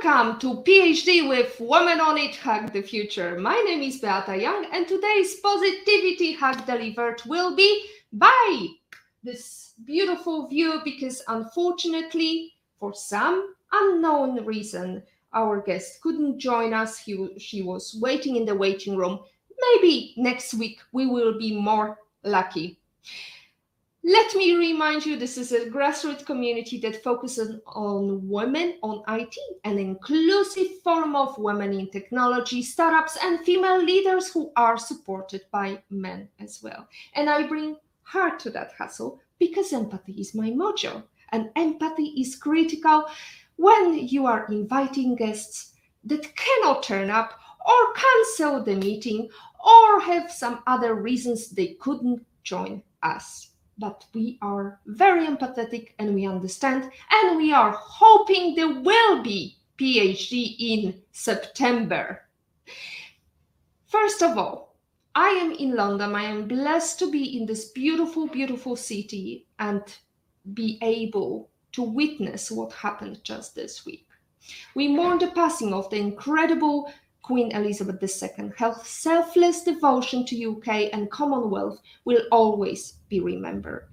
Welcome to PhD with Women on It Hack the Future. My name is Beata Young, and today's positivity hack delivered will be by this beautiful view because unfortunately, for some unknown reason, our guest couldn't join us. He, she was waiting in the waiting room. Maybe next week we will be more lucky. Let me remind you this is a grassroots community that focuses on women on IT, an inclusive forum of women in technology, startups, and female leaders who are supported by men as well. And I bring heart to that hustle because empathy is my mojo, and empathy is critical when you are inviting guests that cannot turn up or cancel the meeting or have some other reasons they couldn't join us. But we are very empathetic and we understand, and we are hoping there will be PhD in September. First of all, I am in London. I am blessed to be in this beautiful, beautiful city and be able to witness what happened just this week. We mourn the passing of the incredible Queen Elizabeth II. Her selfless devotion to UK and Commonwealth will always be remembered.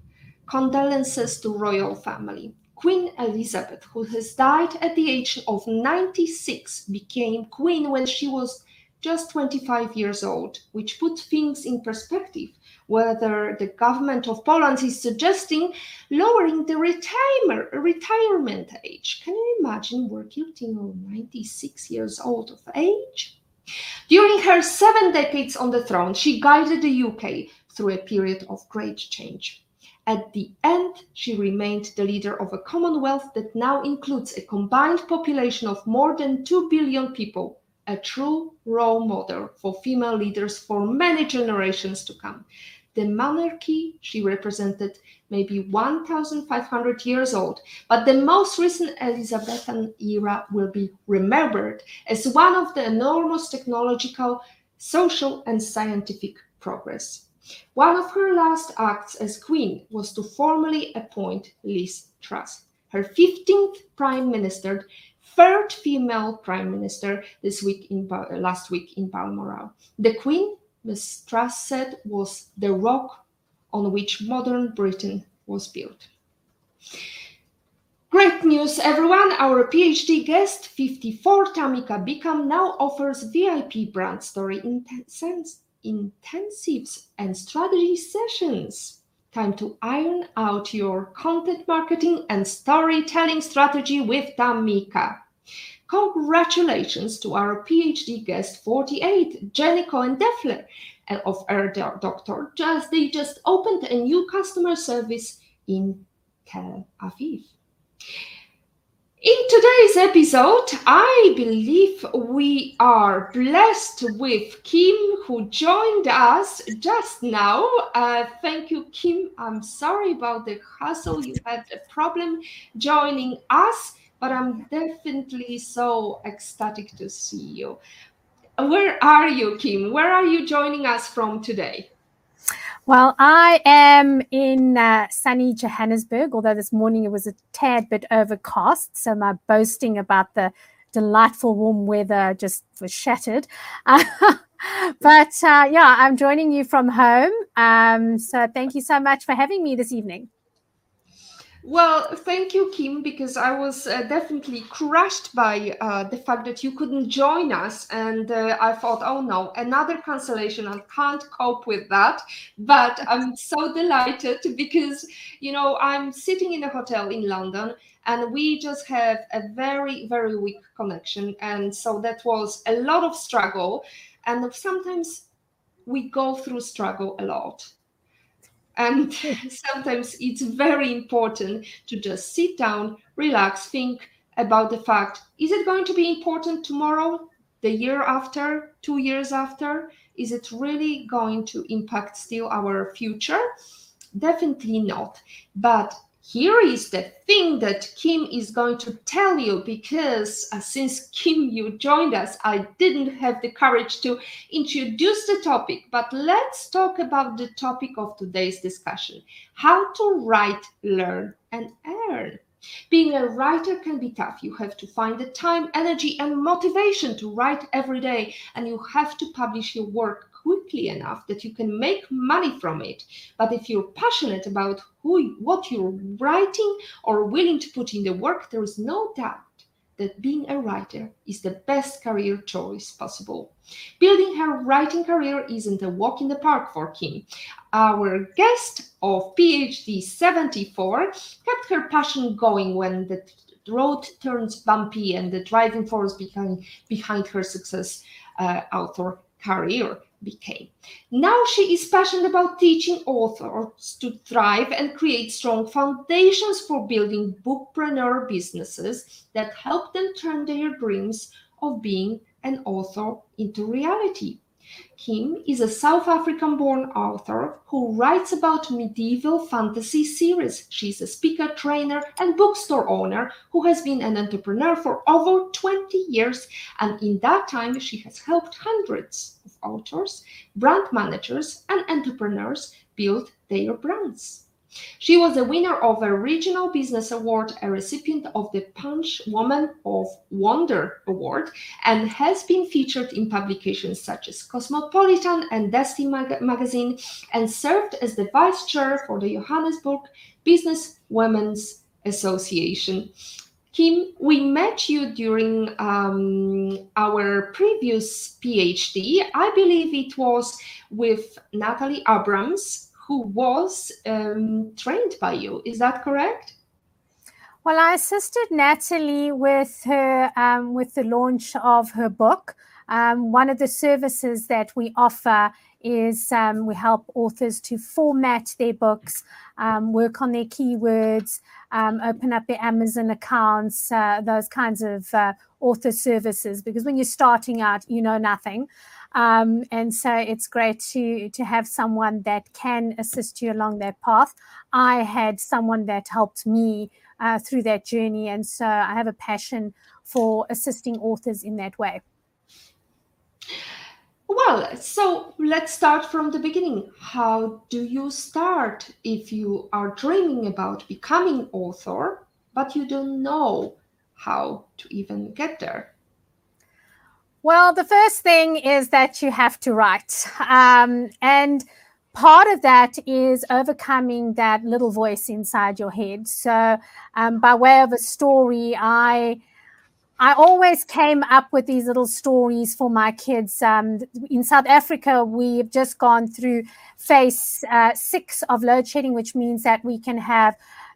Condolences to royal family. Queen Elizabeth, who has died at the age of 96, became queen when she was just 25 years old, which put things in perspective whether the government of Poland is suggesting lowering the retire- retirement age. Can you imagine working till 96 years old of age? During her seven decades on the throne, she guided the UK through a period of great change. At the end, she remained the leader of a Commonwealth that now includes a combined population of more than 2 billion people, a true role model for female leaders for many generations to come. The monarchy she represented may be 1,500 years old, but the most recent Elizabethan era will be remembered as one of the enormous technological, social, and scientific progress. One of her last acts as queen was to formally appoint Liz Truss, her 15th prime minister, third female prime minister this week in uh, last week in Balmoral. The queen Ms. Truss said was the rock on which modern Britain was built. Great news, everyone! Our PhD guest, 54 Tamika Beacom, now offers VIP brand story intensives and strategy sessions. Time to iron out your content marketing and storytelling strategy with Tamika. Congratulations to our PhD guest 48, Jenny Cohen Derfler of Air Doctor. Just they just opened a new customer service in Tel Aviv. In today's episode, I believe we are blessed with Kim, who joined us just now. Uh, thank you, Kim. I'm sorry about the hassle. You had a problem joining us but I'm definitely so ecstatic to see you. Where are you, Kim? Where are you joining us from today? Well, I am in uh, sunny Johannesburg, although this morning it was a tad bit overcast. So my boasting about the delightful warm weather just was shattered. but uh, yeah, I'm joining you from home. Um, so thank you so much for having me this evening. Well, thank you, Kim, because I was uh, definitely crushed by uh, the fact that you couldn't join us. And uh, I thought, oh no, another cancellation. I can't cope with that. But I'm so delighted because, you know, I'm sitting in a hotel in London and we just have a very, very weak connection. And so that was a lot of struggle. And sometimes we go through struggle a lot and hmm. sometimes it's very important to just sit down, relax, think about the fact is it going to be important tomorrow, the year after, two years after? Is it really going to impact still our future? Definitely not. But here is the thing that Kim is going to tell you because uh, since Kim, you joined us, I didn't have the courage to introduce the topic. But let's talk about the topic of today's discussion how to write, learn, and earn. Being a writer can be tough. You have to find the time, energy, and motivation to write every day, and you have to publish your work quickly enough that you can make money from it. But if you're passionate about who, what you're writing or willing to put in the work, there is no doubt that being a writer is the best career choice possible. Building her writing career isn't a walk in the park for Kim. Our guest of PhD 74 kept her passion going when the road turns bumpy and the driving force behind, behind her success uh, author career became. Now she is passionate about teaching authors to thrive and create strong foundations for building bookpreneur businesses that help them turn their dreams of being an author into reality. Kim is a South African born author who writes about medieval fantasy series. She's a speaker, trainer, and bookstore owner who has been an entrepreneur for over 20 years. And in that time, she has helped hundreds of authors, brand managers, and entrepreneurs build their brands. She was a winner of a Regional Business Award, a recipient of the Punch Woman of Wonder Award, and has been featured in publications such as Cosmopolitan and Destiny Mag- magazine, and served as the vice chair for the Johannesburg Business Women's Association. Kim, we met you during um, our previous PhD. I believe it was with Natalie Abrams, who was um, trained by you. Is that correct? Well, I assisted Natalie with her um, with the launch of her book. Um, one of the services that we offer is um, we help authors to format their books, um, work on their keywords, um, open up their Amazon accounts, uh, those kinds of uh, author services. Because when you're starting out, you know nothing. Um, and so it's great to to have someone that can assist you along that path. I had someone that helped me uh, through that journey, and so I have a passion for assisting authors in that way. Well, so let's start from the beginning. How do you start if you are dreaming about becoming author, but you don't know how to even get there? Well, the first thing is that you have to write. Um, and part of that is overcoming that little voice inside your head. So, um, by way of a story, I. I always came up with these little stories for my kids. Um, in South Africa, we've just gone through phase uh, six of load shedding, which means that we can have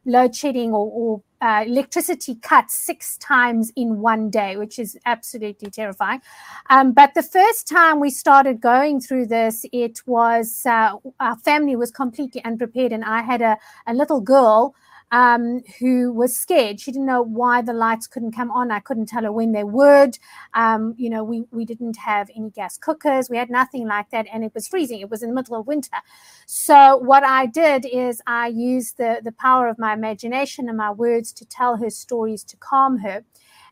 load shedding or, or uh, electricity cuts six times in one day, which is absolutely terrifying. Um, but the first time we started going through this, it was uh, our family was completely unprepared, and I had a, a little girl um, who was scared. She didn't know why the lights couldn't come on. I couldn't tell her when they would. Um, you know, we, we didn't have any gas cookers. We had nothing like that. And it was freezing. It was in the middle of winter. So what I did is I used the, the power of my imagination and my words to tell her stories to calm her.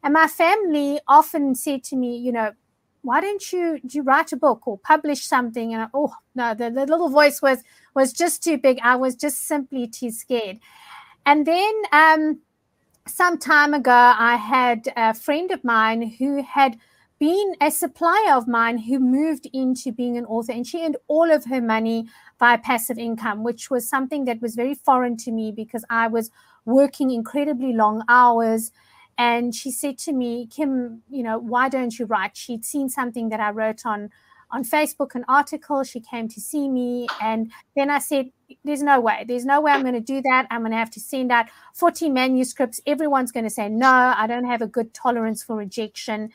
And my family often said to me, you know, why don't you do you write a book or publish something? And I, oh no, the, the little voice was was just too big. I was just simply too scared. And then um, some time ago, I had a friend of mine who had been a supplier of mine who moved into being an author, and she earned all of her money via passive income, which was something that was very foreign to me because I was working incredibly long hours. And she said to me, Kim, you know, why don't you write? She'd seen something that I wrote on on Facebook an article. She came to see me. And then I said, There's no way. There's no way I'm going to do that. I'm going to have to send out 40 manuscripts. Everyone's going to say, No, I don't have a good tolerance for rejection.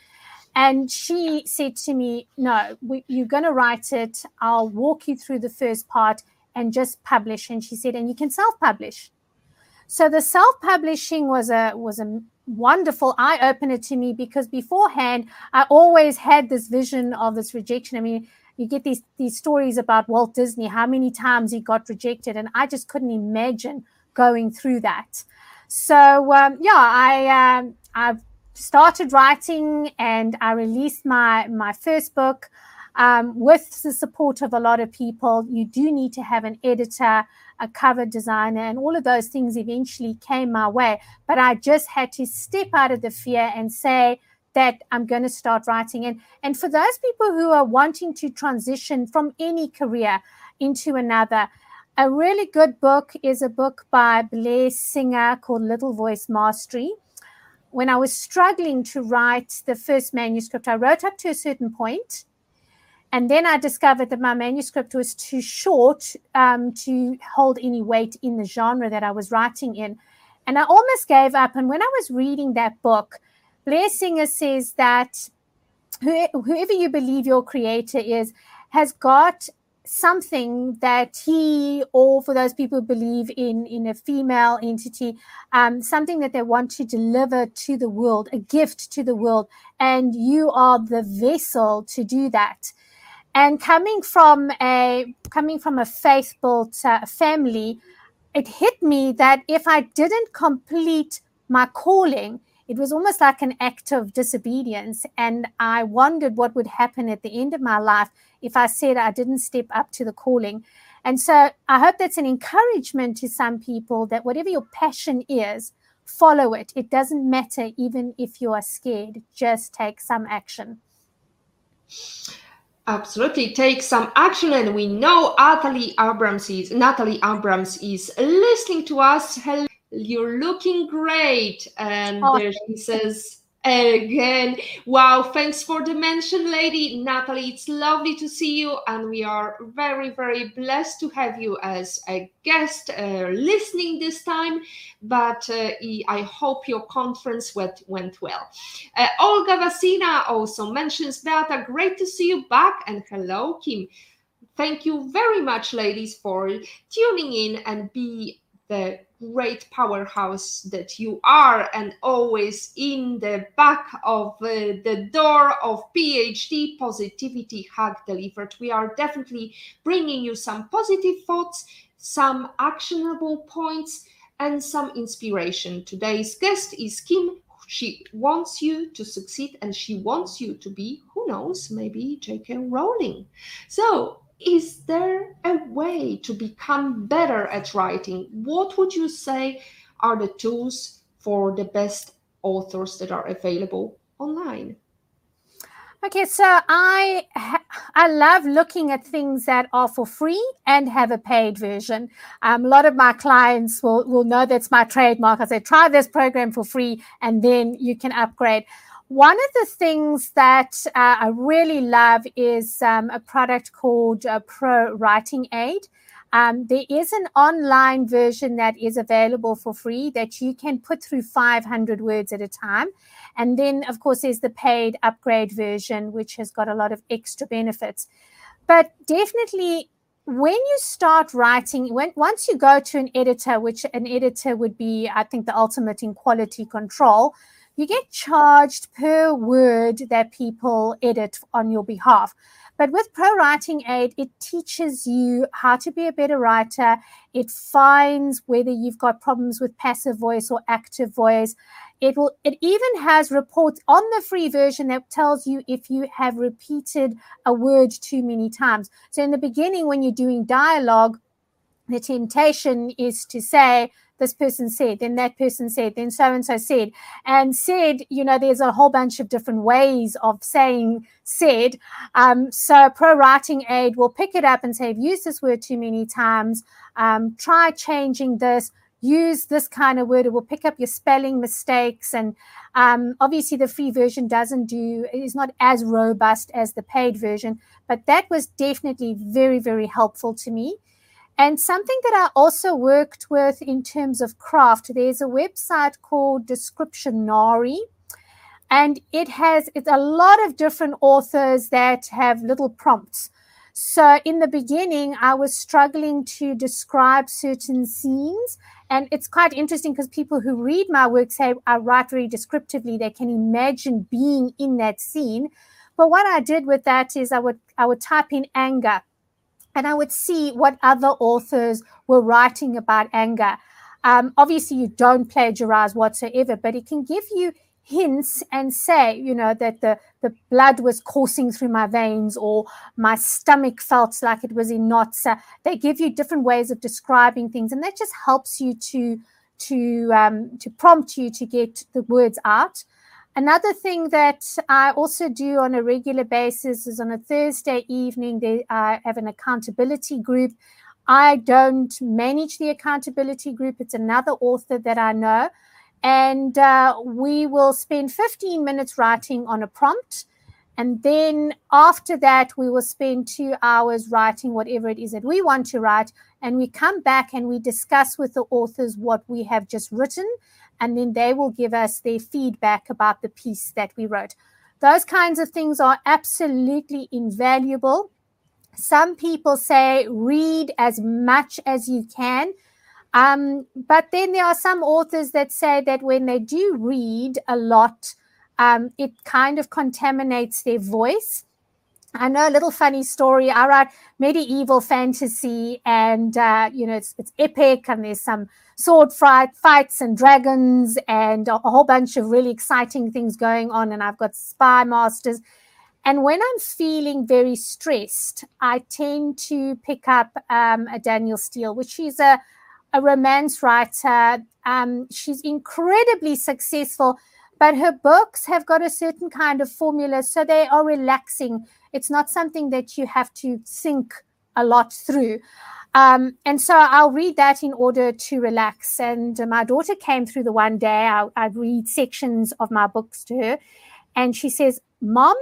And she said to me, No, we, you're going to write it. I'll walk you through the first part and just publish. And she said, And you can self publish. So the self publishing was a was a wonderful eye opener to me because beforehand I always had this vision of this rejection. I mean, you get these these stories about Walt Disney, how many times he got rejected, and I just couldn't imagine going through that. So um, yeah, I um, I've started writing and I released my my first book. Um, with the support of a lot of people, you do need to have an editor, a cover designer, and all of those things eventually came my way. But I just had to step out of the fear and say that I'm going to start writing. And, and for those people who are wanting to transition from any career into another, a really good book is a book by Blair Singer called Little Voice Mastery when I was struggling to write the first manuscript, I wrote up to a certain point, and then I discovered that my manuscript was too short um, to hold any weight in the genre that I was writing in. And I almost gave up. And when I was reading that book, Blair Singer says that whoever you believe your creator is has got something that he or for those people who believe in in a female entity um, something that they want to deliver to the world a gift to the world and you are the vessel to do that and coming from a coming from a faith built uh, family it hit me that if i didn't complete my calling it was almost like an act of disobedience and i wondered what would happen at the end of my life if I said I didn't step up to the calling. And so I hope that's an encouragement to some people that whatever your passion is, follow it. It doesn't matter even if you are scared, just take some action. Absolutely, take some action, and we know Natalie Abrams is Natalie Abrams is listening to us. Hello, you're looking great, and oh. there she says again. Wow, thanks for the mention, lady Natalie. It's lovely to see you, and we are very, very blessed to have you as a guest uh, listening this time. But uh, I hope your conference went, went well. Uh, Olga Vasina also mentions Beata, great to see you back, and hello, Kim. Thank you very much, ladies, for tuning in and be the great powerhouse that you are and always in the back of uh, the door of PhD Positivity Hug Delivered. We are definitely bringing you some positive thoughts, some actionable points, and some inspiration. Today's guest is Kim. She wants you to succeed and she wants you to be, who knows, maybe J.K. Rowling. So, is there a way to become better at writing? What would you say are the tools for the best authors that are available online? Okay, so I I love looking at things that are for free and have a paid version. Um, a lot of my clients will will know that's my trademark. I say try this program for free, and then you can upgrade. One of the things that uh, I really love is um, a product called uh, Pro Writing Aid. Um, there is an online version that is available for free that you can put through 500 words at a time. And then, of course, there's the paid upgrade version, which has got a lot of extra benefits. But definitely, when you start writing, when once you go to an editor, which an editor would be, I think, the ultimate in quality control, you get charged per word that people edit on your behalf. But with Pro Writing Aid, it teaches you how to be a better writer. It finds whether you've got problems with passive voice or active voice. It will. It even has reports on the free version that tells you if you have repeated a word too many times. So in the beginning, when you're doing dialogue, the temptation is to say this person said, then that person said, then so and so said. And said, you know, there's a whole bunch of different ways of saying said. Um, so Pro Writing Aid will pick it up and say, I've used this word too many times. Um, try changing this. Use this kind of word. It will pick up your spelling mistakes. And um, obviously, the free version doesn't do, is not as robust as the paid version. But that was definitely very, very helpful to me. And something that I also worked with in terms of craft, there's a website called Descriptionari. And it has it's a lot of different authors that have little prompts. So in the beginning, I was struggling to describe certain scenes. And it's quite interesting because people who read my work say I write very descriptively. They can imagine being in that scene. But what I did with that is I would I would type in anger and I would see what other authors were writing about anger. Um, obviously, you don't plagiarize whatsoever, but it can give you hints and say, you know, that the, the blood was coursing through my veins or my stomach felt like it was in knots. Uh, they give you different ways of describing things, and that just helps you to to um, to prompt you to get the words out. Another thing that I also do on a regular basis is on a Thursday evening, they, I have an accountability group. I don't manage the accountability group, it's another author that I know. And uh, we will spend 15 minutes writing on a prompt. And then after that, we will spend two hours writing whatever it is that we want to write. And we come back and we discuss with the authors what we have just written. And then they will give us their feedback about the piece that we wrote. Those kinds of things are absolutely invaluable. Some people say read as much as you can um, but then there are some authors that say that when they do read a lot, um, it kind of contaminates their voice. I know a little funny story. I write medieval fantasy, and uh, you know it's it's epic, and there's some sword fight fights and dragons, and a, a whole bunch of really exciting things going on. And I've got spy masters. And when I'm feeling very stressed, I tend to pick up um, a Danielle Steel, which is a a romance writer. Um, she's incredibly successful, but her books have got a certain kind of formula, so they are relaxing. It's not something that you have to think a lot through. Um, and so I'll read that in order to relax. And my daughter came through the one day, I, I read sections of my books to her, and she says, Mom,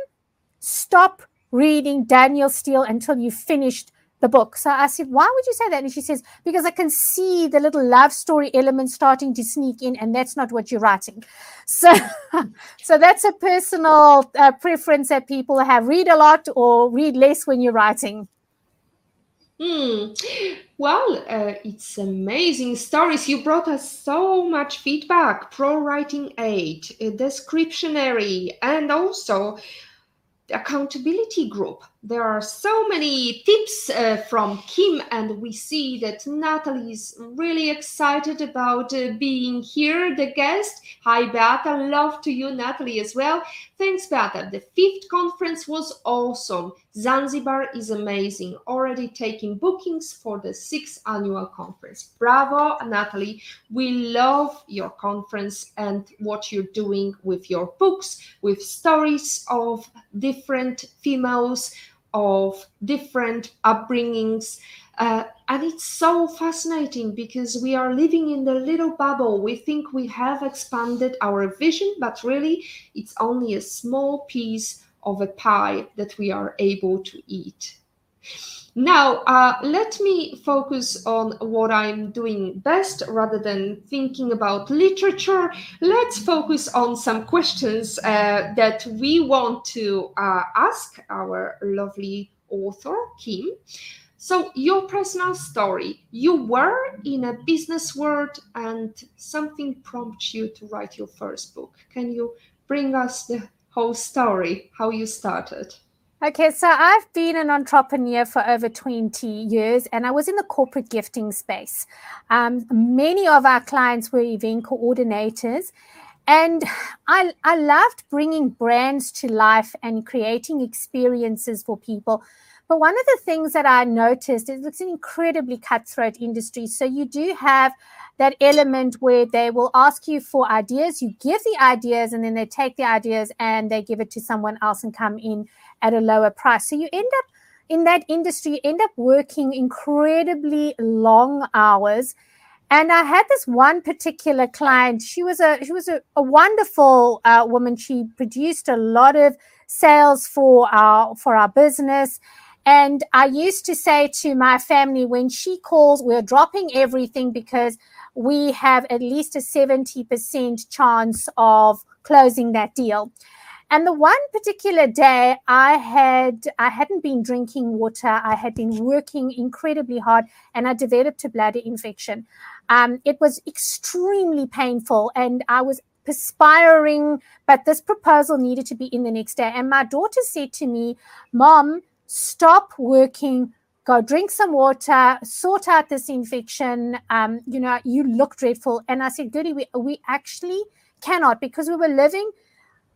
stop reading Danielle Steel until you've finished the book. So I said, Why would you say that? And she says, Because I can see the little love story element starting to sneak in, and that's not what you're writing. So, so that's a personal uh, preference that people have. Read a lot or read less when you're writing. Hmm. Well, uh, it's amazing stories. You brought us so much feedback, pro writing aid, descriptionari, and also the accountability group. There are so many tips uh, from Kim, and we see that Natalie is really excited about uh, being here, the guest. Hi, Beata. Love to you, Natalie, as well. Thanks, Beata. The fifth conference was awesome. Zanzibar is amazing. Already taking bookings for the sixth annual conference. Bravo, Natalie. We love your conference and what you're doing with your books, with stories of different females, of different upbringings. Uh, and it's so fascinating because we are living in the little bubble. We think we have expanded our vision, but really it's only a small piece of a pie that we are able to eat. Now, uh, let me focus on what I'm doing best rather than thinking about literature. Let's focus on some questions uh, that we want to uh, ask our lovely author, Kim. So, your personal story you were in a business world and something prompted you to write your first book. Can you bring us the whole story, how you started? Okay, so I've been an entrepreneur for over 20 years and I was in the corporate gifting space. Um, many of our clients were event coordinators. And I, I loved bringing brands to life and creating experiences for people. But one of the things that I noticed is it's an incredibly cutthroat industry. So you do have that element where they will ask you for ideas, you give the ideas, and then they take the ideas and they give it to someone else and come in at a lower price. So you end up in that industry, you end up working incredibly long hours. And I had this one particular client. She was a she was a, a wonderful uh, woman. She produced a lot of sales for our for our business. And I used to say to my family when she calls, we're dropping everything because we have at least a 70% chance of closing that deal. And the one particular day I had I hadn't been drinking water. I had been working incredibly hard and I developed a bladder infection. Um, it was extremely painful and I was perspiring, but this proposal needed to be in the next day. And my daughter said to me, Mom, stop working, go drink some water, sort out this infection. Um, you know, you look dreadful. And I said, Goody, we, we actually cannot because we were living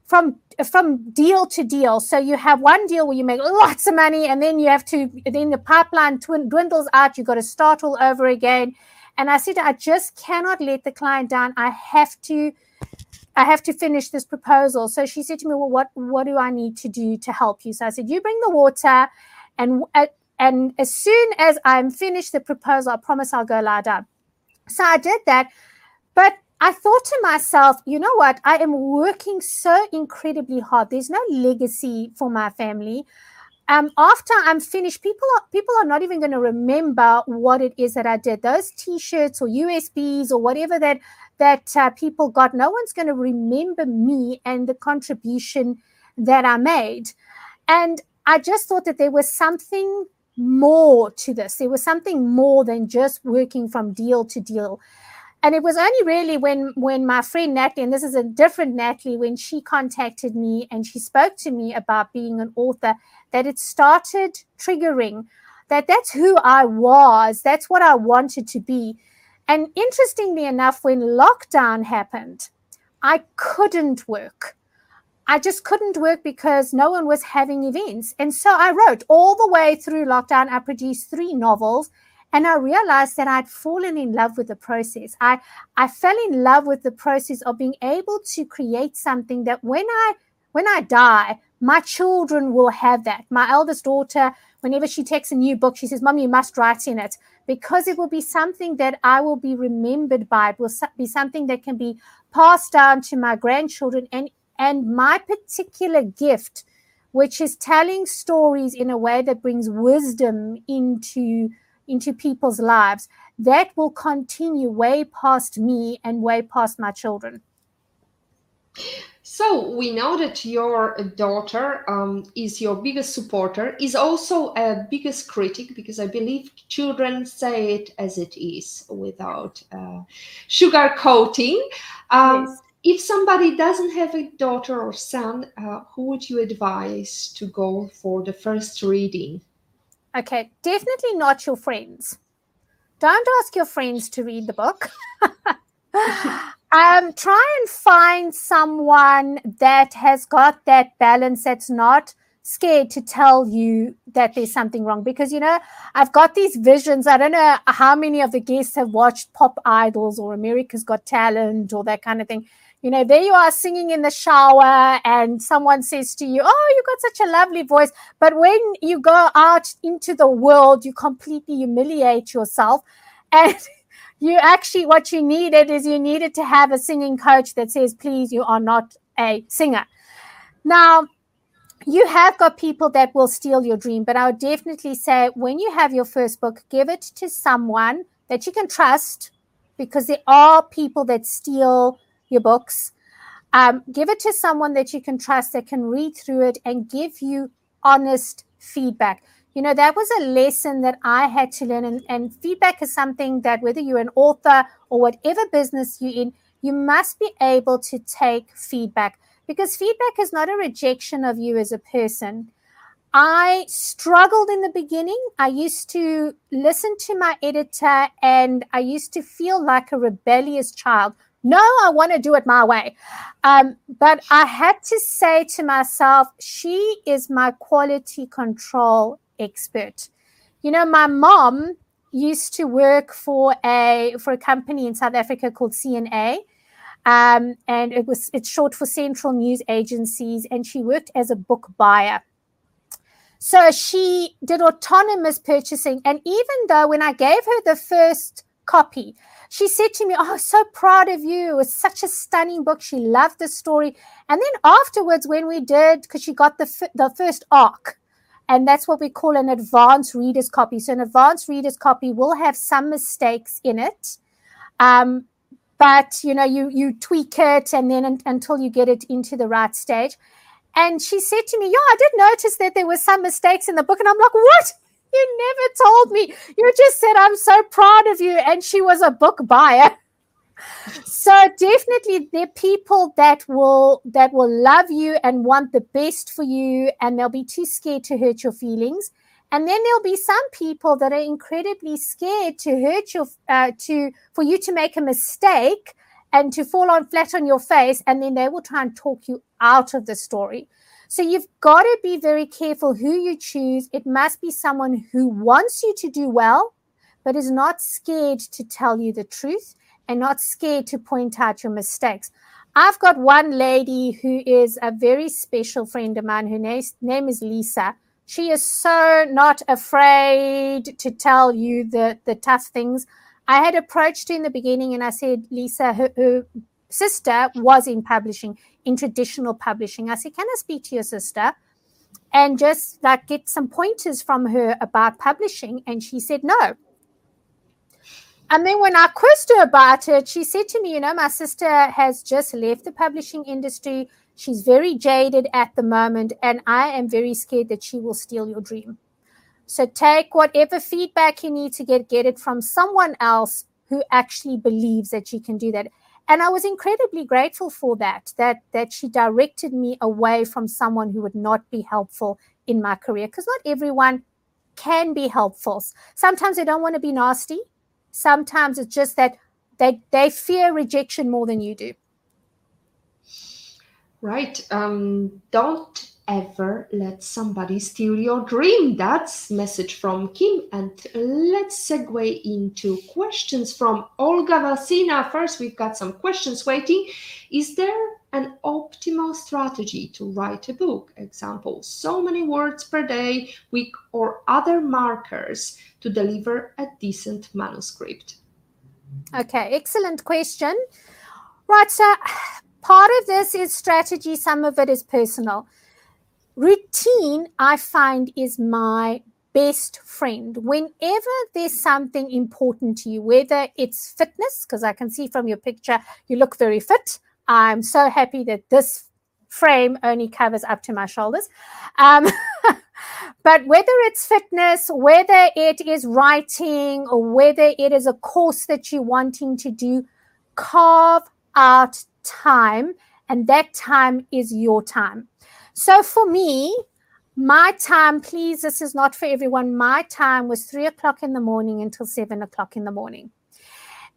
from from deal to deal. So you have one deal where you make lots of money, and then you have to then the pipeline dwindles out. You've got to start all over again. And I said, I just cannot let the client down. I have to, I have to finish this proposal. So she said to me, Well, what what do I need to do to help you? So I said, You bring the water, and uh, and as soon as I'm finished the proposal, I promise I'll go lie down. So I did that. But I thought to myself, you know what? I am working so incredibly hard. There's no legacy for my family. Um, after I'm finished, people are people are not even going to remember what it is that I did. Those T-shirts or USBs or whatever that that uh, people got, no one's going to remember me and the contribution that I made. And I just thought that there was something more to this. There was something more than just working from deal to deal. And it was only really when when my friend Natalie, and this is a different Natalie, when she contacted me and she spoke to me about being an author, that it started triggering that that's who I was, that's what I wanted to be. And interestingly enough, when lockdown happened, I couldn't work. I just couldn't work because no one was having events. And so I wrote all the way through lockdown. I produced three novels and I realized that I'd fallen in love with the process. I, I fell in love with the process of being able to create something that when I when I die, my children will have that. My eldest daughter, whenever she takes a new book, she says, Mom, you must write in it because it will be something that I will be remembered by. It will be something that can be passed down to my grandchildren and and my particular gift, which is telling stories in a way that brings wisdom into, into people's lives, that will continue way past me and way past my children. So we know that your daughter um, is your biggest supporter, is also a biggest critic because I believe children say it as it is without uh, sugar coating. Um, yes if somebody doesn't have a daughter or son, uh, who would you advise to go for the first reading? Okay, definitely not your friends. Don't ask your friends to read the book. um, try and find someone that has got that balance that's not scared to tell you that there's something wrong because you know i've got these visions i don't know how many of the guests have watched pop idols or america's got talent or that kind of thing you know, there you are singing in the shower, and someone says to you, Oh, you've got such a lovely voice. But when you go out into the world, you completely humiliate yourself. And you actually, what you needed is you needed to have a singing coach that says, Please, you are not a singer. Now, you have got people that will steal your dream, but I would definitely say when you have your first book, give it to someone that you can trust because there are people that steal your books. Um, give it to someone that you can trust that can read through it and give you honest feedback. You know, that was a lesson that I had to learn. And, and feedback is something that whether you're an author or whatever business you're in, you must be able to take feedback because feedback is not a rejection of you as a person. I struggled in the beginning. I used to listen to my editor and I used to feel like a rebellious child no, I want to do it my way. Um, but I had to say to myself, she is my quality control expert. You know, my mom used to work for a for a company in South Africa called CNA. Um, and it was it's short for Central News Agencies, and she worked as a book buyer. So she did autonomous purchasing, and even though when I gave her the first copy, she said to me, Oh, so proud of you. It's such a stunning book. She loved the story. And then afterwards, when we did, because she got the, f- the first arc, and that's what we call an advanced reader's copy. So, an advanced reader's copy will have some mistakes in it. Um, but you know, you you tweak it and then un- until you get it into the right stage. And she said to me, Yeah, I did notice that there were some mistakes in the book. And I'm like, What? You never told me. You just said, I'm so proud of you. And she was a book buyer. So definitely there are people that will that will love you and want the best for you and they'll be too scared to hurt your feelings. And then there'll be some people that are incredibly scared to hurt your uh, to for you to make a mistake and to fall on flat on your face, and then they will try and talk you out of the story. So you've got to be very careful who you choose. It must be someone who wants you to do well, but is not scared to tell you the truth and not scared to point out your mistakes. I've got one lady who is a very special friend of mine. Her name is Lisa. She is so not afraid to tell you the, the tough things. I had approached her in the beginning and I said, Lisa, her, her sister was in publishing, in traditional publishing. I said, Can I speak to your sister? And just like get some pointers from her about publishing. And she said, No. And then when I quizzed her about it, she said to me, You know, my sister has just left the publishing industry. She's very jaded at the moment, and I am very scared that she will steal your dream. So take whatever feedback you need to get, get it from someone else who actually believes that she can do that. And I was incredibly grateful for that, that that she directed me away from someone who would not be helpful in my career. Because not everyone can be helpful. Sometimes they don't want to be nasty. Sometimes it's just that they they fear rejection more than you do. Right. Um, don't ever let somebody steal your dream. That's message from Kim. And let's segue into questions from Olga Valsina. First, we've got some questions waiting. Is there an optimal strategy to write a book? Example, so many words per day, week, or other markers to deliver a decent manuscript? Okay, excellent question. Right, so part of this is strategy, some of it is personal routine i find is my best friend. Whenever there's something important to you whether it's fitness because i can see from your picture you look very fit. I'm so happy that this frame only covers up to my shoulders. Um, but whether it's fitness whether it is writing or whether it is a course that you're wanting to do carve out time and that time is your time so for me, my time, please, this is not for everyone. My time was three o'clock in the morning until seven o'clock in the morning.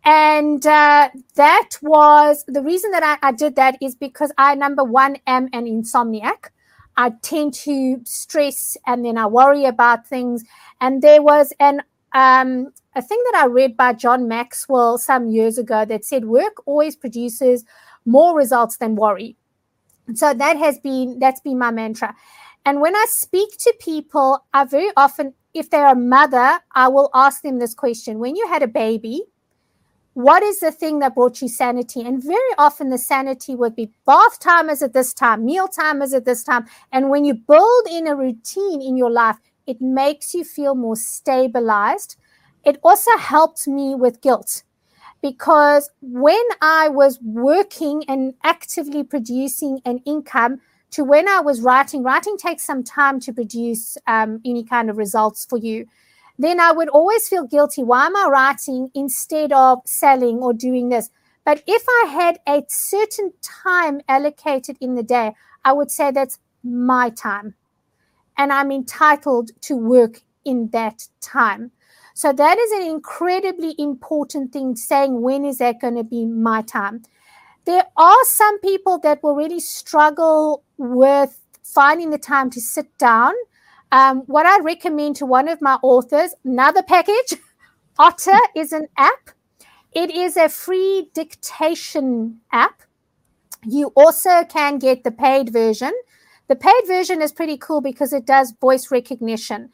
And uh, that was the reason that I, I did that is because I, number one, am an insomniac. I tend to stress and then I worry about things. And there was an um, a thing that I read by John Maxwell some years ago that said work always produces more results than worry so that has been that's been my mantra. And when i speak to people i very often if they're a mother i will ask them this question. When you had a baby what is the thing that brought you sanity? And very often the sanity would be bath time is at this time meal time is at this time. And when you build in a routine in your life it makes you feel more stabilized. It also helped me with guilt because when I was working and actively producing an income to when I was writing, writing takes some time to produce um, any kind of results for you. Then I would always feel guilty. Why am I writing instead of selling or doing this? But if I had a certain time allocated in the day, I would say that's my time. And I'm entitled to work in that time. So that is an incredibly important thing saying when is that going to be my time. There are some people that will really struggle with finding the time to sit down. Um, what I recommend to one of my authors, another package, Otter is an app. It is a free dictation app. You also can get the paid version. The paid version is pretty cool because it does voice recognition.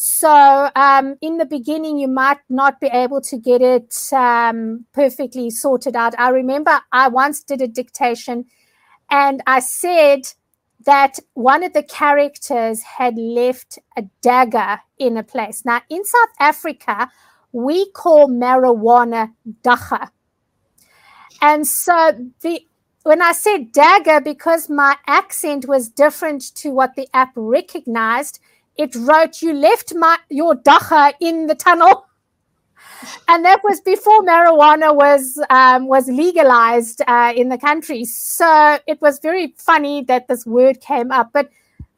So um, in the beginning, you might not be able to get it um, perfectly sorted out. I remember I once did a dictation and I said that one of the characters had left a dagger in a place. Now, in South Africa, we call marijuana dagga. And so the when I said dagger, because my accent was different to what the app recognized, it wrote, "You left my your dagga in the tunnel." and that was before marijuana was um, was legalized uh, in the country. So it was very funny that this word came up. But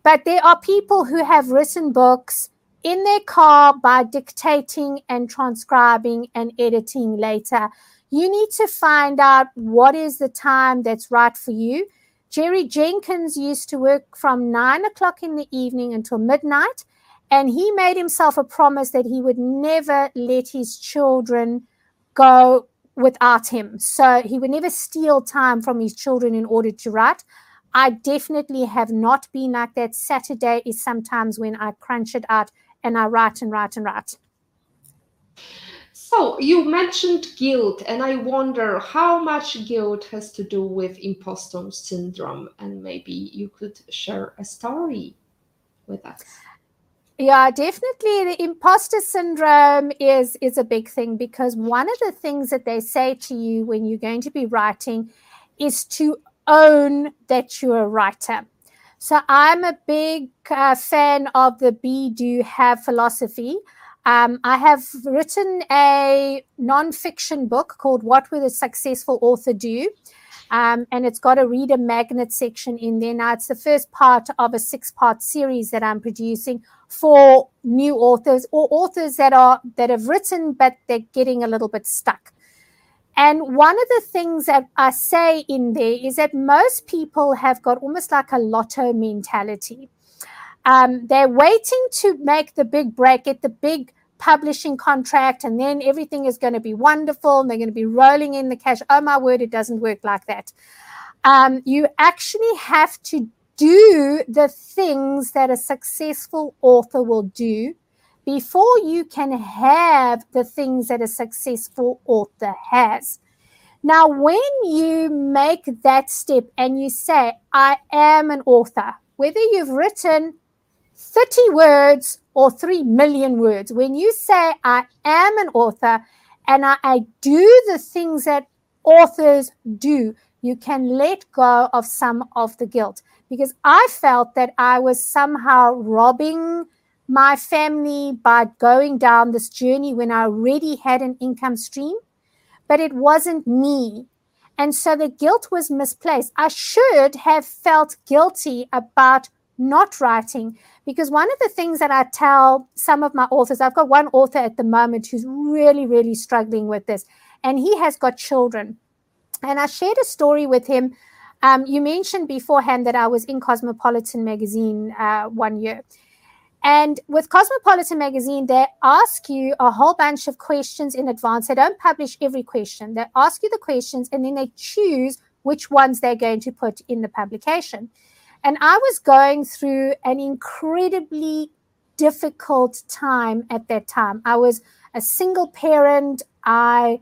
but there are people who have written books in their car by dictating and transcribing and editing later. You need to find out what is the time that's right for you. Jerry Jenkins used to work from nine o'clock in the evening until midnight, and he made himself a promise that he would never let his children go without him. So he would never steal time from his children in order to write. I definitely have not been like that. Saturday is sometimes when I crunch it out and I write and write and write. You mentioned guilt, and I wonder how much guilt has to do with imposter syndrome, and maybe you could share a story with us. Yeah, definitely. The imposter syndrome is is a big thing because one of the things that they say to you when you're going to be writing is to own that you're a writer. So I'm a big uh, fan of the be, do, have philosophy. Um, I have written a nonfiction book called What Would a Successful Author Do? Um, and it's got a reader magnet section in there. Now, it's the first part of a six part series that I'm producing for new authors or authors that are that have written but they're getting a little bit stuck. And one of the things that I say in there is that most people have got almost like a lotto mentality. Um, they're waiting to make the big break, get the big publishing contract, and then everything is going to be wonderful and they're going to be rolling in the cash. Oh, my word, it doesn't work like that. Um, you actually have to do the things that a successful author will do before you can have the things that a successful author has. Now, when you make that step and you say, I am an author, whether you've written 30 words or 3 million words, when you say, I am an author and I, I do the things that authors do, you can let go of some of the guilt. Because I felt that I was somehow robbing my family by going down this journey when I already had an income stream, but it wasn't me. And so the guilt was misplaced. I should have felt guilty about not writing because one of the things that I tell some of my authors, I've got one author at the moment who's really, really struggling with this, and he has got children. And I shared a story with him. Um, you mentioned beforehand that I was in Cosmopolitan magazine uh, one year. And with Cosmopolitan magazine, they ask you a whole bunch of questions in advance. They don't publish every question. They ask you the questions and then they choose which ones they're going to put in the publication. And I was going through an incredibly difficult time at that time. I was a single parent. I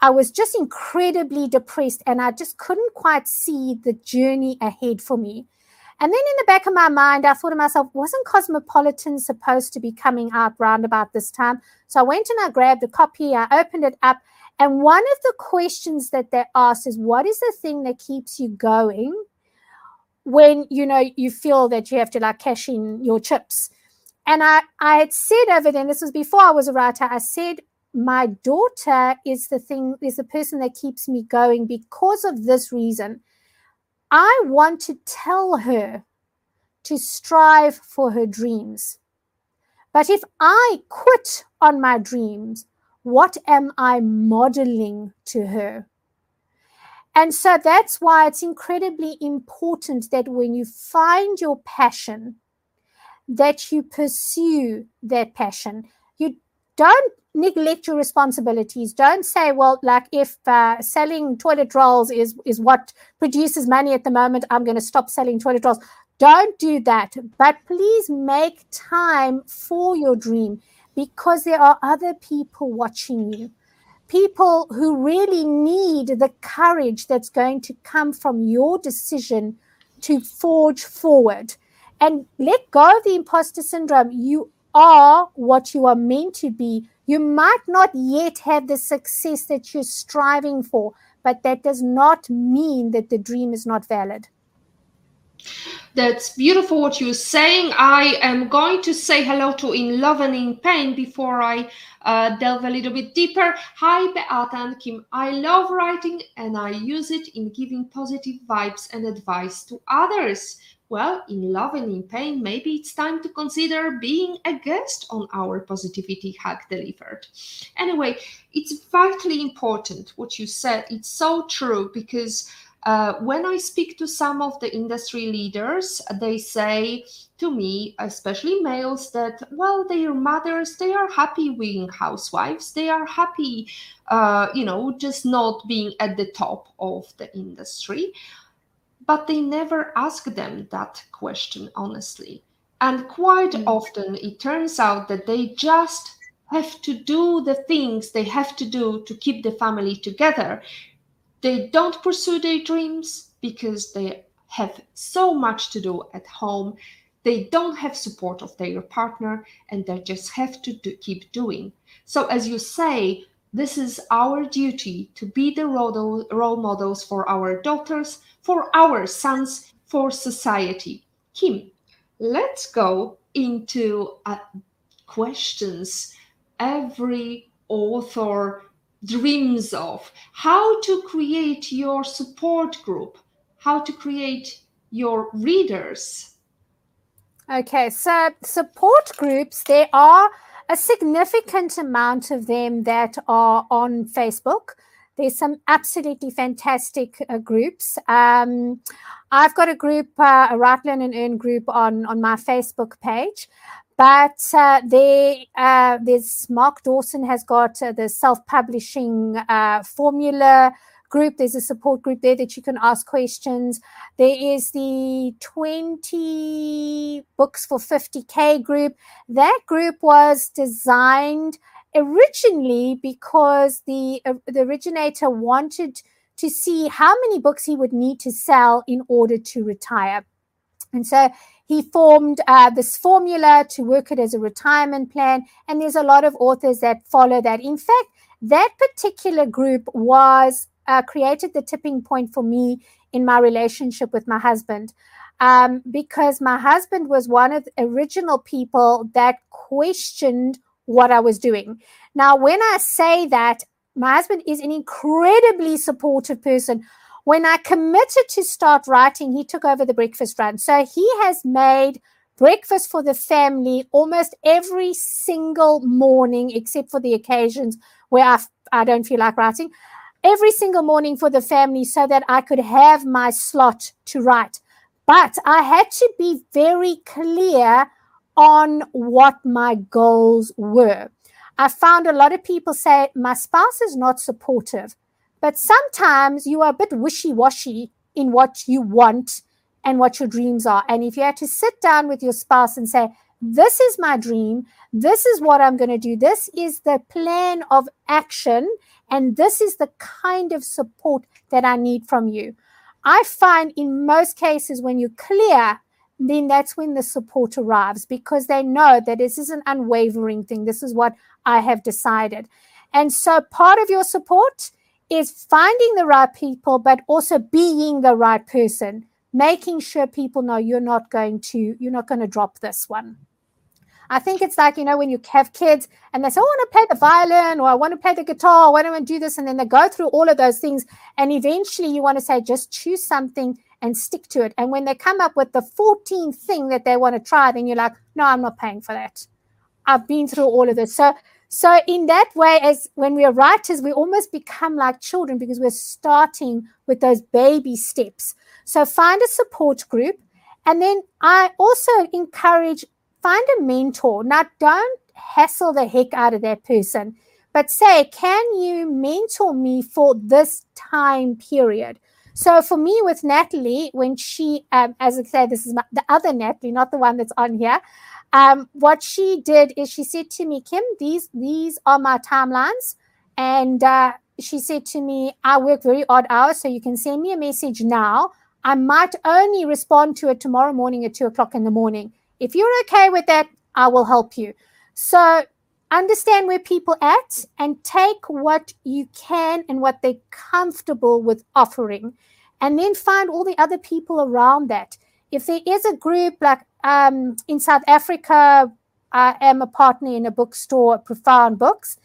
I was just incredibly depressed and I just couldn't quite see the journey ahead for me. And then in the back of my mind, I thought to myself, wasn't Cosmopolitan supposed to be coming out round about this time? So I went and I grabbed a copy, I opened it up, and one of the questions that they asked is, what is the thing that keeps you going when you know you feel that you have to like cash in your chips? And I, I had said over then, this was before I was a writer, I said, my daughter is the thing, is the person that keeps me going because of this reason. I want to tell her to strive for her dreams. But if I quit on my dreams, what am I modeling to her? And so that's why it's incredibly important that when you find your passion, that you pursue that passion. You don't neglect your responsibilities. Don't say, well, like if uh, selling toilet rolls is is what produces money at the moment, I'm going to stop selling toilet rolls. Don't do that. But please make time for your dream because there are other people watching you. People who really need the courage that's going to come from your decision to forge forward. And let go of the imposter syndrome. You are what you are meant to be you might not yet have the success that you're striving for, but that does not mean that the dream is not valid. That's beautiful what you're saying. I am going to say hello to In Love and in Pain before I uh, delve a little bit deeper. Hi, Beata and Kim. I love writing and I use it in giving positive vibes and advice to others. well, in love and in pain, maybe it's time to consider being a guest on our Positivity Hack Delivered. Anyway, it's vitally important what you said. It's so true because uh, when I speak to some of the industry leaders, they say to me, especially males, that, well, their mothers, they are happy being housewives. They are happy, uh, you know, just not being at the top of the industry. But they never ask them that question honestly. And quite mm. often it turns out that they just have to do the things they have to do to keep the family together they don't pursue their dreams because they have so much to do at home. They don't have support of their partner and they just have to do, keep doing. So, as you say, this is our duty to be the role, role models for our daughters, for our sons, for society. Kim, let's go into uh, questions every author dreams of, how to create your support group, how to create your readers. Okay, so support groups, there are a significant amount of them that are on Facebook. There's some absolutely fantastic uh, groups. Um, I've got a group, uh, a Write Learn and Earn group on, on my Facebook page. But uh, they, uh, there's Mark Dawson has got uh, the self-publishing uh, formula group. There's a support group there that you can ask questions. There is the 20 books for 50k group. That group was designed originally because the uh, the originator wanted to see how many books he would need to sell in order to retire. And so he formed uh, this formula to work it as a retirement plan. And there's a lot of authors that follow that. In fact, that particular group was uh, created the tipping point for me in my relationship with my husband. Um, because my husband was one of the original people that questioned what I was doing. Now, when I say that, my husband is an incredibly supportive person when I committed to start writing, he took over the breakfast run. So he has made breakfast for the family almost every single morning, except for the occasions where I, I don't feel like writing. Every single morning for the family so that I could have my slot to write. But I had to be very clear on what my goals were. I found a lot of people say, My spouse is not supportive. But sometimes you are a bit wishy washy in what you want and what your dreams are. And if you had to sit down with your spouse and say, This is my dream, this is what I'm going to do, this is the plan of action, and this is the kind of support that I need from you. I find in most cases when you're clear, then that's when the support arrives because they know that this is an unwavering thing. This is what I have decided. And so part of your support is finding the right people, but also being the right person, making sure people know you're not going to, you're not going to drop this one. I think it's like, you know, when you have kids and they say, oh, I want to play the violin or I want to play the guitar, I want to do this. And then they go through all of those things. And eventually you want to say, just choose something and stick to it. And when they come up with the 14th thing that they want to try, then you're like, no, I'm not paying for that. I've been through all of this. So so, in that way, as when we are writers, we almost become like children because we're starting with those baby steps. So, find a support group. And then I also encourage find a mentor. Now, don't hassle the heck out of that person, but say, can you mentor me for this time period? So for me with Natalie, when she, um, as I say, this is my, the other Natalie, not the one that's on here um, what she did is she said to me, Kim, these these are my timelines, and uh, she said to me, I work very odd hours, so you can send me a message now. I might only respond to it tomorrow morning at two o'clock in the morning. If you're okay with that, I will help you. So understand where people at and take what you can and what they're comfortable with offering and then find all the other people around that if there is a group like um, in South Africa, I am a partner in a bookstore, Profound Books,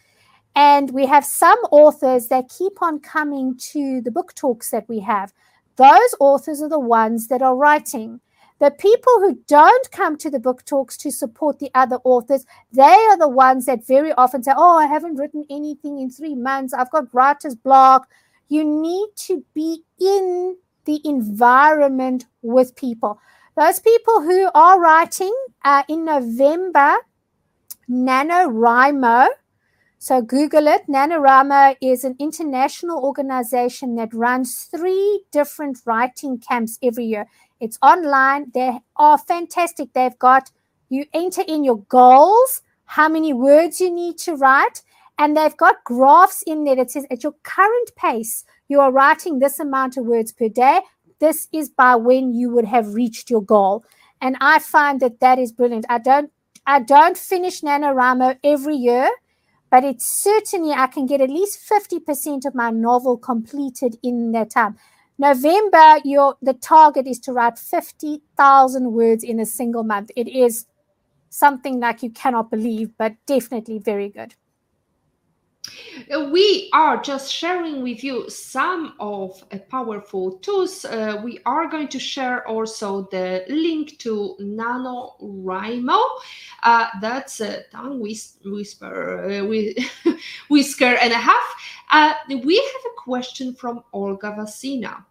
and we have some authors that keep on coming to the book talks that we have. Those authors are the ones that are writing. The people who don't come to the book talks to support the other authors, they are the ones that very often say, Oh, I haven't written anything in three months. I've got writer's block. You need to be in the environment with people. Those people who are writing uh, in November, NaNoWriMo, so Google it. NaNoWriMo is an international organization that runs three different writing camps every year. It's online. They are fantastic. They've got you enter in your goals, how many words you need to write, and they've got graphs in there that says at your current pace, you are writing this amount of words per day. This is by when you would have reached your goal. And I find that that is brilliant. I don't I don't finish NaNoWriMo every year, but it's certainly I can get at least 50% of my novel completed in that time. November, your the target is to write 50,000 words in a single month. It is something like you cannot believe, but definitely very good. We are just sharing with you some of powerful tools. Uh, we are going to share also the link to NaNoWriMo. Uh, that's a tongue whis- whisper, uh, whisker and a half. Uh, we have a question from Olga Vasina.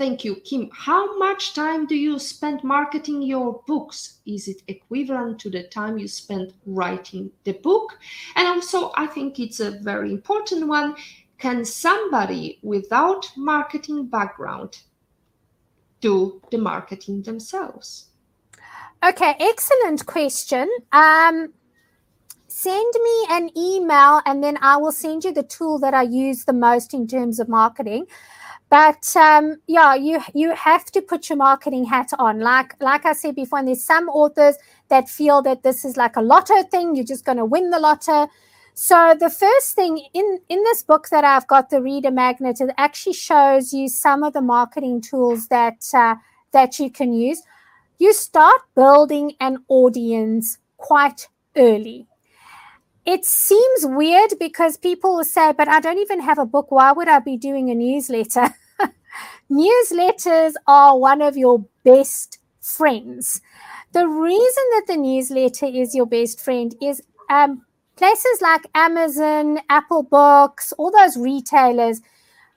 Thank you, Kim. How much time do you spend marketing your books? Is it equivalent to the time you spend writing the book? And also, I think it's a very important one. Can somebody without marketing background do the marketing themselves? Okay, excellent question. Um, send me an email and then I will send you the tool that I use the most in terms of marketing but um, yeah you you have to put your marketing hat on like like i said before and there's some authors that feel that this is like a lotto thing you're just going to win the lotto so the first thing in in this book that i've got the reader magnet it actually shows you some of the marketing tools that uh, that you can use you start building an audience quite early it seems weird because people will say, but I don't even have a book. Why would I be doing a newsletter? Newsletters are one of your best friends. The reason that the newsletter is your best friend is um, places like Amazon, Apple Books, all those retailers,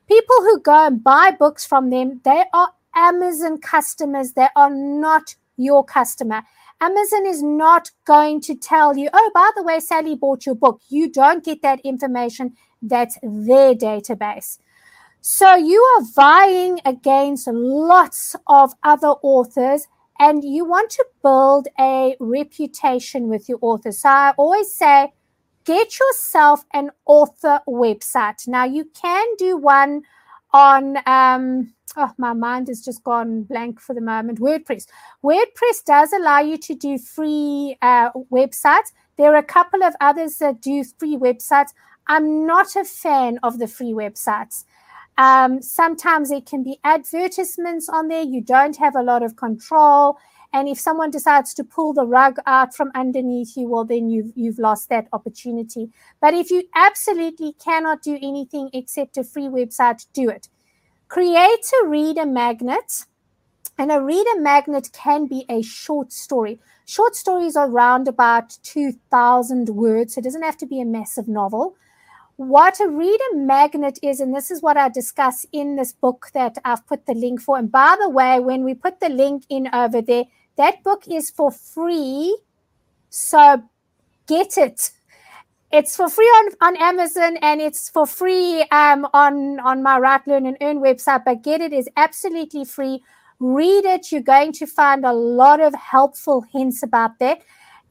people who go and buy books from them, they are Amazon customers. They are not your customer. Amazon is not going to tell you, oh, by the way, Sally bought your book. You don't get that information. That's their database. So you are vying against lots of other authors and you want to build a reputation with your author. So I always say, get yourself an author website. Now you can do one on, um, oh, my mind has just gone blank for the moment. WordPress. WordPress does allow you to do free uh, websites. There are a couple of others that do free websites. I'm not a fan of the free websites. Um, sometimes it can be advertisements on there. You don't have a lot of control. And if someone decides to pull the rug out from underneath you, well, then you've, you've lost that opportunity. But if you absolutely cannot do anything except a free website, do it. Create a reader magnet. And a reader magnet can be a short story. Short stories are around about 2,000 words. So it doesn't have to be a massive novel what a reader magnet is, and this is what I discuss in this book that I've put the link for. And by the way, when we put the link in over there, that book is for free. So get it. It's for free on, on Amazon and it's for free um, on, on my Write, Learn, and Earn website. But get it is absolutely free. Read it. You're going to find a lot of helpful hints about that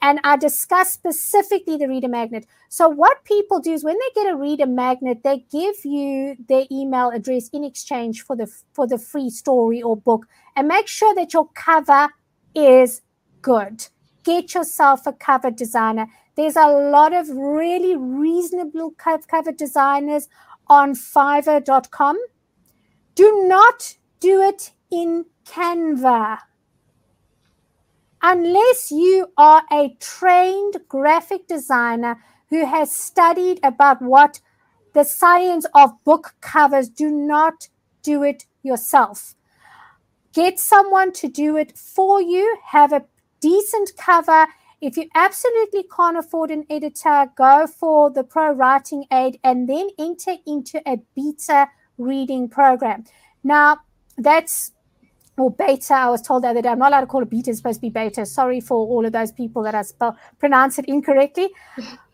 and I discuss specifically the reader magnet. So, what people do is when they get a reader magnet, they give you their email address in exchange for the for the free story or book, and make sure that your cover is good. Get yourself a cover designer. There's a lot of really reasonable cover designers on Fiverr.com. Do not do it in Canva unless you are a trained graphic designer who has studied about what the science of book covers, do not do it yourself. get someone to do it for you, have a decent cover. If you absolutely can't afford an editor, go for the pro writing aid and then enter into a beta reading program. Now, that's or beta. I was told the other day, I'm not allowed to call it beta, it's supposed to be beta. Sorry for all of those people that I spell pronounce it incorrectly.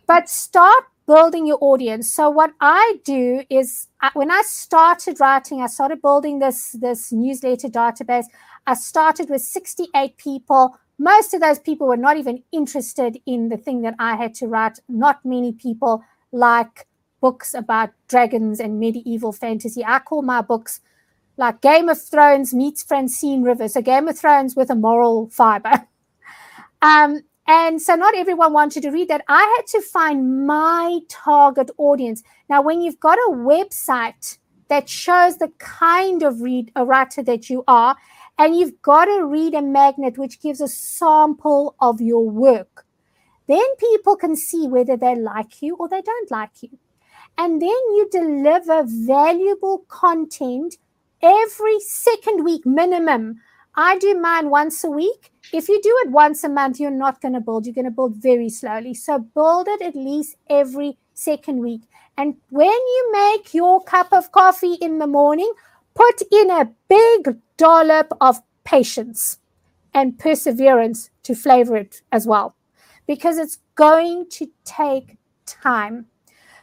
But start building your audience. So what I do is when I started writing, I started building this this newsletter database. I started with 68 people. Most of those people were not even interested in the thing that I had to write. Not many people like books about dragons and medieval fantasy. I call my books like Game of Thrones meets Francine Rivers, so Game of Thrones with a moral fiber. Um, and so not everyone wanted to read that. I had to find my target audience. Now, when you've got a website that shows the kind of read a writer that you are, and you've got to read a magnet which gives a sample of your work, then people can see whether they like you or they don't like you. And then you deliver valuable content every second week minimum. I do mine once a week. If you do it once a month, you're not going to build. You're going to build very slowly. So build it at least every second week. And when you make your cup of coffee in the morning, put in a big dollop of patience and perseverance to flavor it as well, because it's going to take time.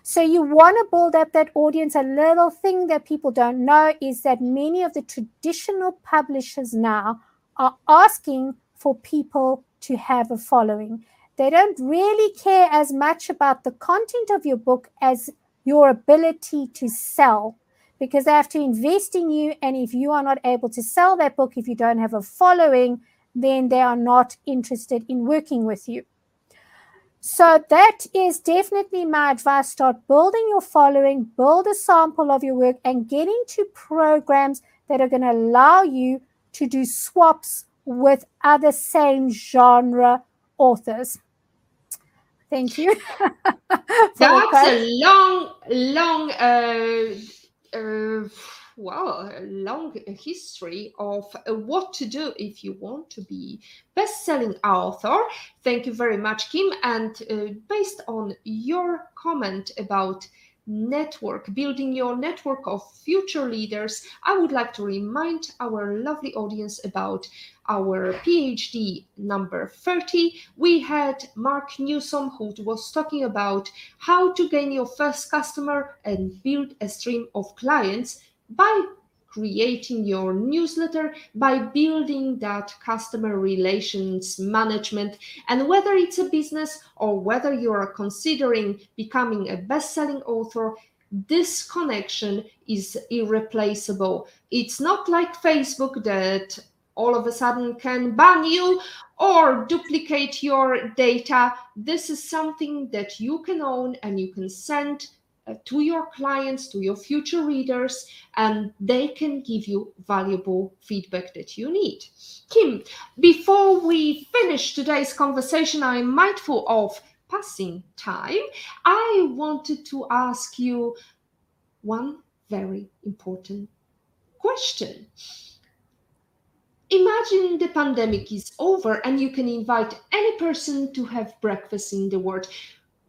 So you want to build up that audience. A little thing that people don't know is that many of the traditional publishers now are asking for people to have a following. They don't really care as much about the content of your book as your ability to sell because they have to invest in you. And if you are not able to sell that book, if you don't have a following, then they are not interested in working with you. So that is definitely my advice. Start building your following, build a sample of your work, and get into programs that are going to allow you to do swaps with other same genre authors. Thank you. That's a long, long uh, uh, well, a long history of uh, what to do if you want to be best-selling author. Thank you very much, Kim. And uh, based on your comment about network, building your network of future leaders, I would like to remind our lovely audience about our PhD number 30. We had Mark Newsom who was talking about how to gain your first customer and build a stream of clients by creating your newsletter, by building that customer relations management. And whether it's a business or whether you are considering becoming a best selling author, this connection is irreplaceable. It's not like Facebook that all of a sudden can ban you or duplicate your data. This is something that you can own and you can send Uh, to your clients, to your future readers, and they can give you valuable feedback that you need. Kim, before we finish today's conversation, I'm mindful of passing time. I wanted to ask you one very important question. Imagine the pandemic is over and you can invite any person to have breakfast in the world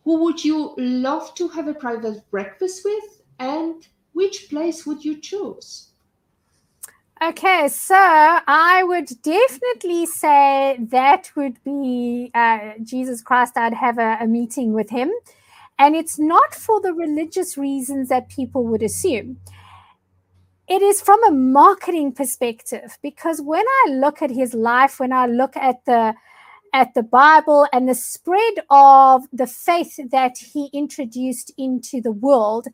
who would you love to have a private breakfast with and which place would you choose? Okay so i would definitely say that would be uh, jesus christ. I'd have a, a meeting with him. And it's not for the religious reasons that people would assume. It is from a marketing perspective because when i look at his life when i look at the at the Bible and the spread of the faith that he introduced into the world,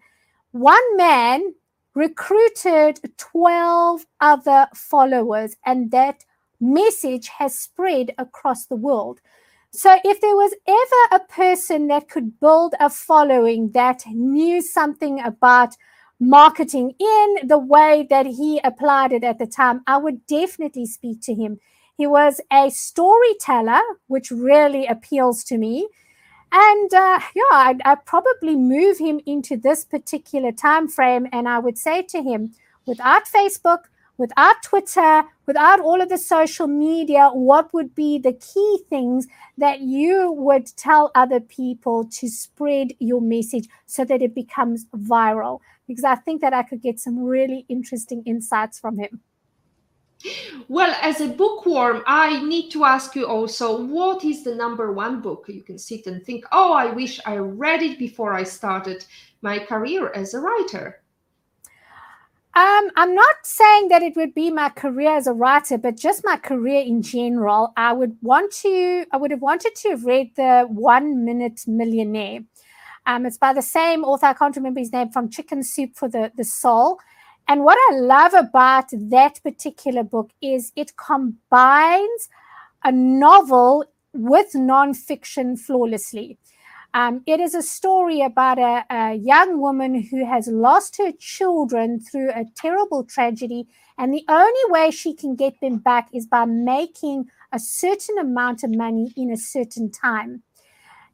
one man recruited 12 other followers, and that message has spread across the world. So, if there was ever a person that could build a following that knew something about marketing in the way that he applied it at the time, I would definitely speak to him he was a storyteller, which really appeals to me. And uh, yeah, I'd, I'd probably move him into this particular time frame, and I would say to him, without Facebook, without Twitter, without all of the social media, what would be the key things that you would tell other people to spread your message so that it becomes viral? Because I think that I could get some really interesting insights from him. Well, as a bookworm, I need to ask you also what is the number one book you can sit and think, oh, I wish I read it before I started my career as a writer? Um, I'm not saying that it would be my career as a writer, but just my career in general. I would want to, I would have wanted to have read the One Minute Millionaire. Um, it's by the same author, I can't remember his name, from Chicken Soup for the, the Soul. And what I love about that particular book is it combines a novel with nonfiction flawlessly. Um, it is a story about a, a, young woman who has lost her children through a terrible tragedy. And the only way she can get them back is by making a certain amount of money in a certain time.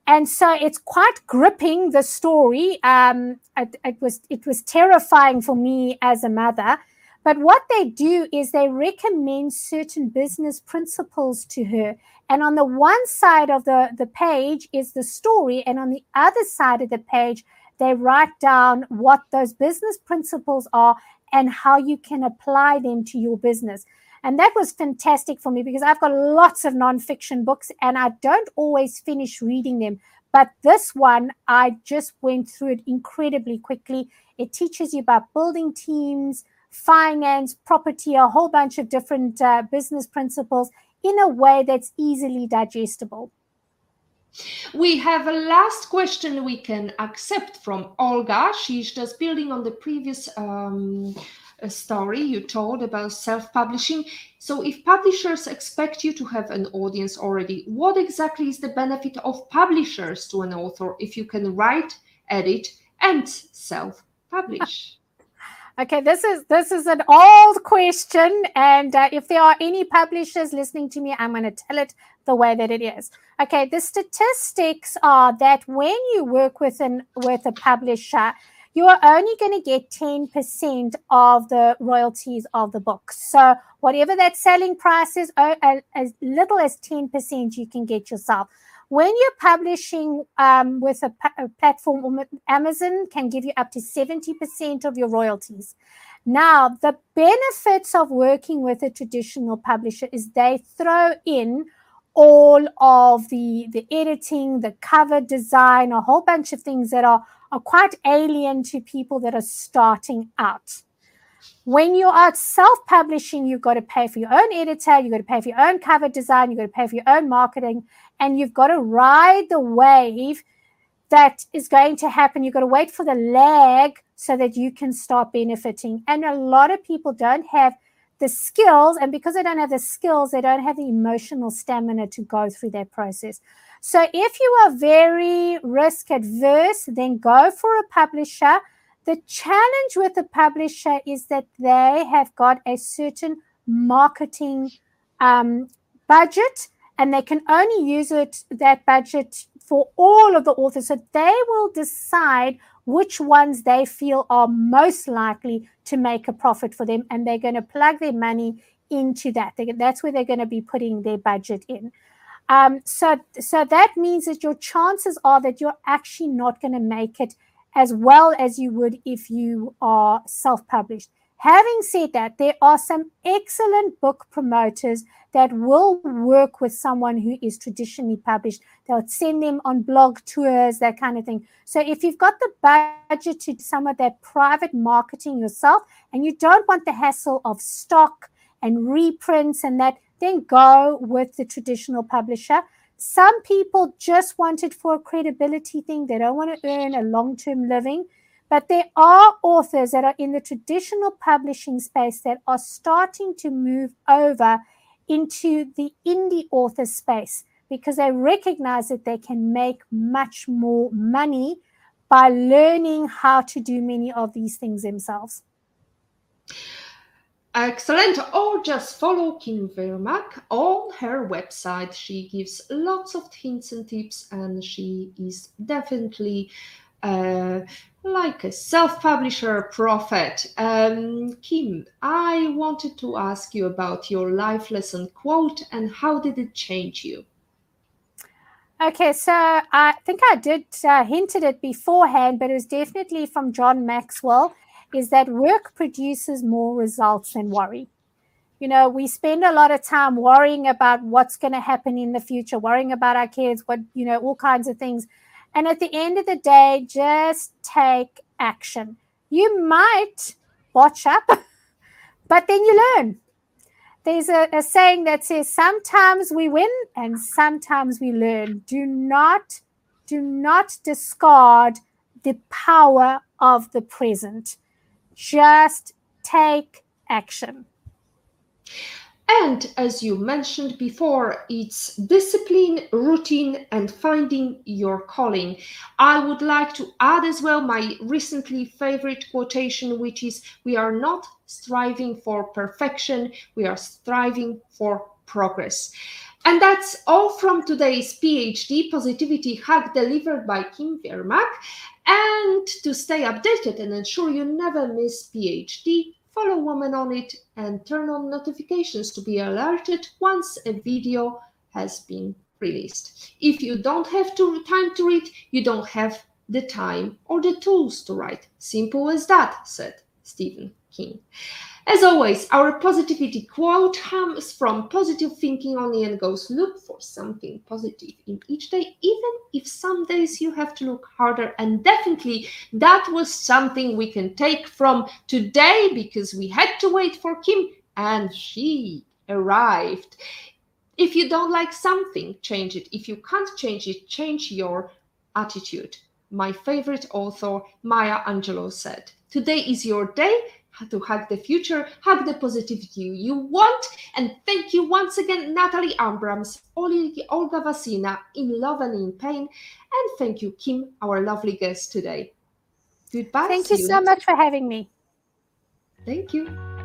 And so it's quite gripping the story. Um, it, it was it was terrifying for me as a mother. But what they do is they recommend certain business principles to her. And on the one side of the, the page is the story, and on the other side of the page, they write down what those business principles are and how you can apply them to your business. And that was fantastic for me because I've got lots of nonfiction books and I don't always finish reading them. But this one, I just went through it incredibly quickly. It teaches you about building teams, finance, property, a whole bunch of different uh, business principles in a way that's easily digestible. We have a last question we can accept from Olga. She's just building on the previous um, uh, story you told about self publishing. So, if publishers expect you to have an audience already, what exactly is the benefit of publishers to an author if you can write, edit, and self publish? Okay, this is this is an old question, and uh, if there are any publishers listening to me, I'm going to tell it the way that it is. Okay, the statistics are that when you work with an with a publisher, you are only going to get 10% of the royalties of the book. So whatever that selling price is, as little as 10% you can get yourself when you're publishing um, with a, a, platform, Amazon can give you up to 70% of your royalties. Now, the benefits of working with a traditional publisher is they throw in all of the, the editing, the cover design, a whole bunch of things that are, are quite alien to people that are starting out. When you are self publishing, you've got to pay for your own editor, you've got to pay for your own cover design, you've got to pay for your own marketing, and you've got to ride the wave that is going to happen. You've got to wait for the lag so that you can start benefiting. And a lot of people don't have the skills, and because they don't have the skills, they don't have the emotional stamina to go through that process. So if you are very risk adverse, then go for a publisher the challenge with the publisher is that they have got a certain marketing um, budget and they can only use it that budget for all of the authors. So they will decide which ones they feel are most likely to make a profit for them, and they're going to plug their money into that. They, that's where they're going to be putting their budget in. Um, so, so that means that your chances are that you're actually not going to make it as well as you would if you are self published. Having said that, there are some excellent book promoters that will work with someone who is traditionally published. They'll send them on blog tours, that kind of thing. So if you've got the budget to do some of that private marketing yourself and you don't want the hassle of stock and reprints and that, then go with the traditional publisher. Some people just want it for a credibility thing. They don't want to earn a long term living. But there are authors that are in the traditional publishing space that are starting to move over into the indie author space because they recognize that they can make much more money by learning how to do many of these things themselves. Excellent. Or just follow Kim Vermaak on her website. She gives lots of hints and tips, and she is definitely uh, like a self publisher prophet. Um, Kim, I wanted to ask you about your life lesson quote and how did it change you? Okay, so I think I did uh, hinted it beforehand, but it was definitely from John Maxwell. Is that work produces more results than worry? You know, we spend a lot of time worrying about what's going to happen in the future, worrying about our kids, what you know, all kinds of things. And at the end of the day, just take action. You might botch up, but then you learn. There's a, a saying that says sometimes we win and sometimes we learn. Do not, do not discard the power of the present. Just take action. And as you mentioned before, it's discipline, routine, and finding your calling. I would like to add as well my recently favorite quotation, which is We are not striving for perfection, we are striving for progress. And that's all from today's PhD Positivity Hack delivered by Kim Vermaak. And to stay updated and ensure you never miss PhD, follow Woman on It and turn on notifications to be alerted once a video has been released. If you don't have to, time to read, you don't have the time or the tools to write. Simple as that, said Stephen King. As always, our positivity quote comes from positive thinking only and goes look for something positive in each day, even if some days you have to look harder. And definitely that was something we can take from today because we had to wait for Kim and she arrived. If you don't like something, change it. If you can't change it, change your attitude. My favorite author, Maya Angelou, said, Today is your day to hug the future, hug the positivity you want. And thank you once again, Natalie Abrams, Olga Vasina, in love and in pain. And thank you, Kim, our lovely guest today. Goodbye. Thank you so much for having me. Thank you.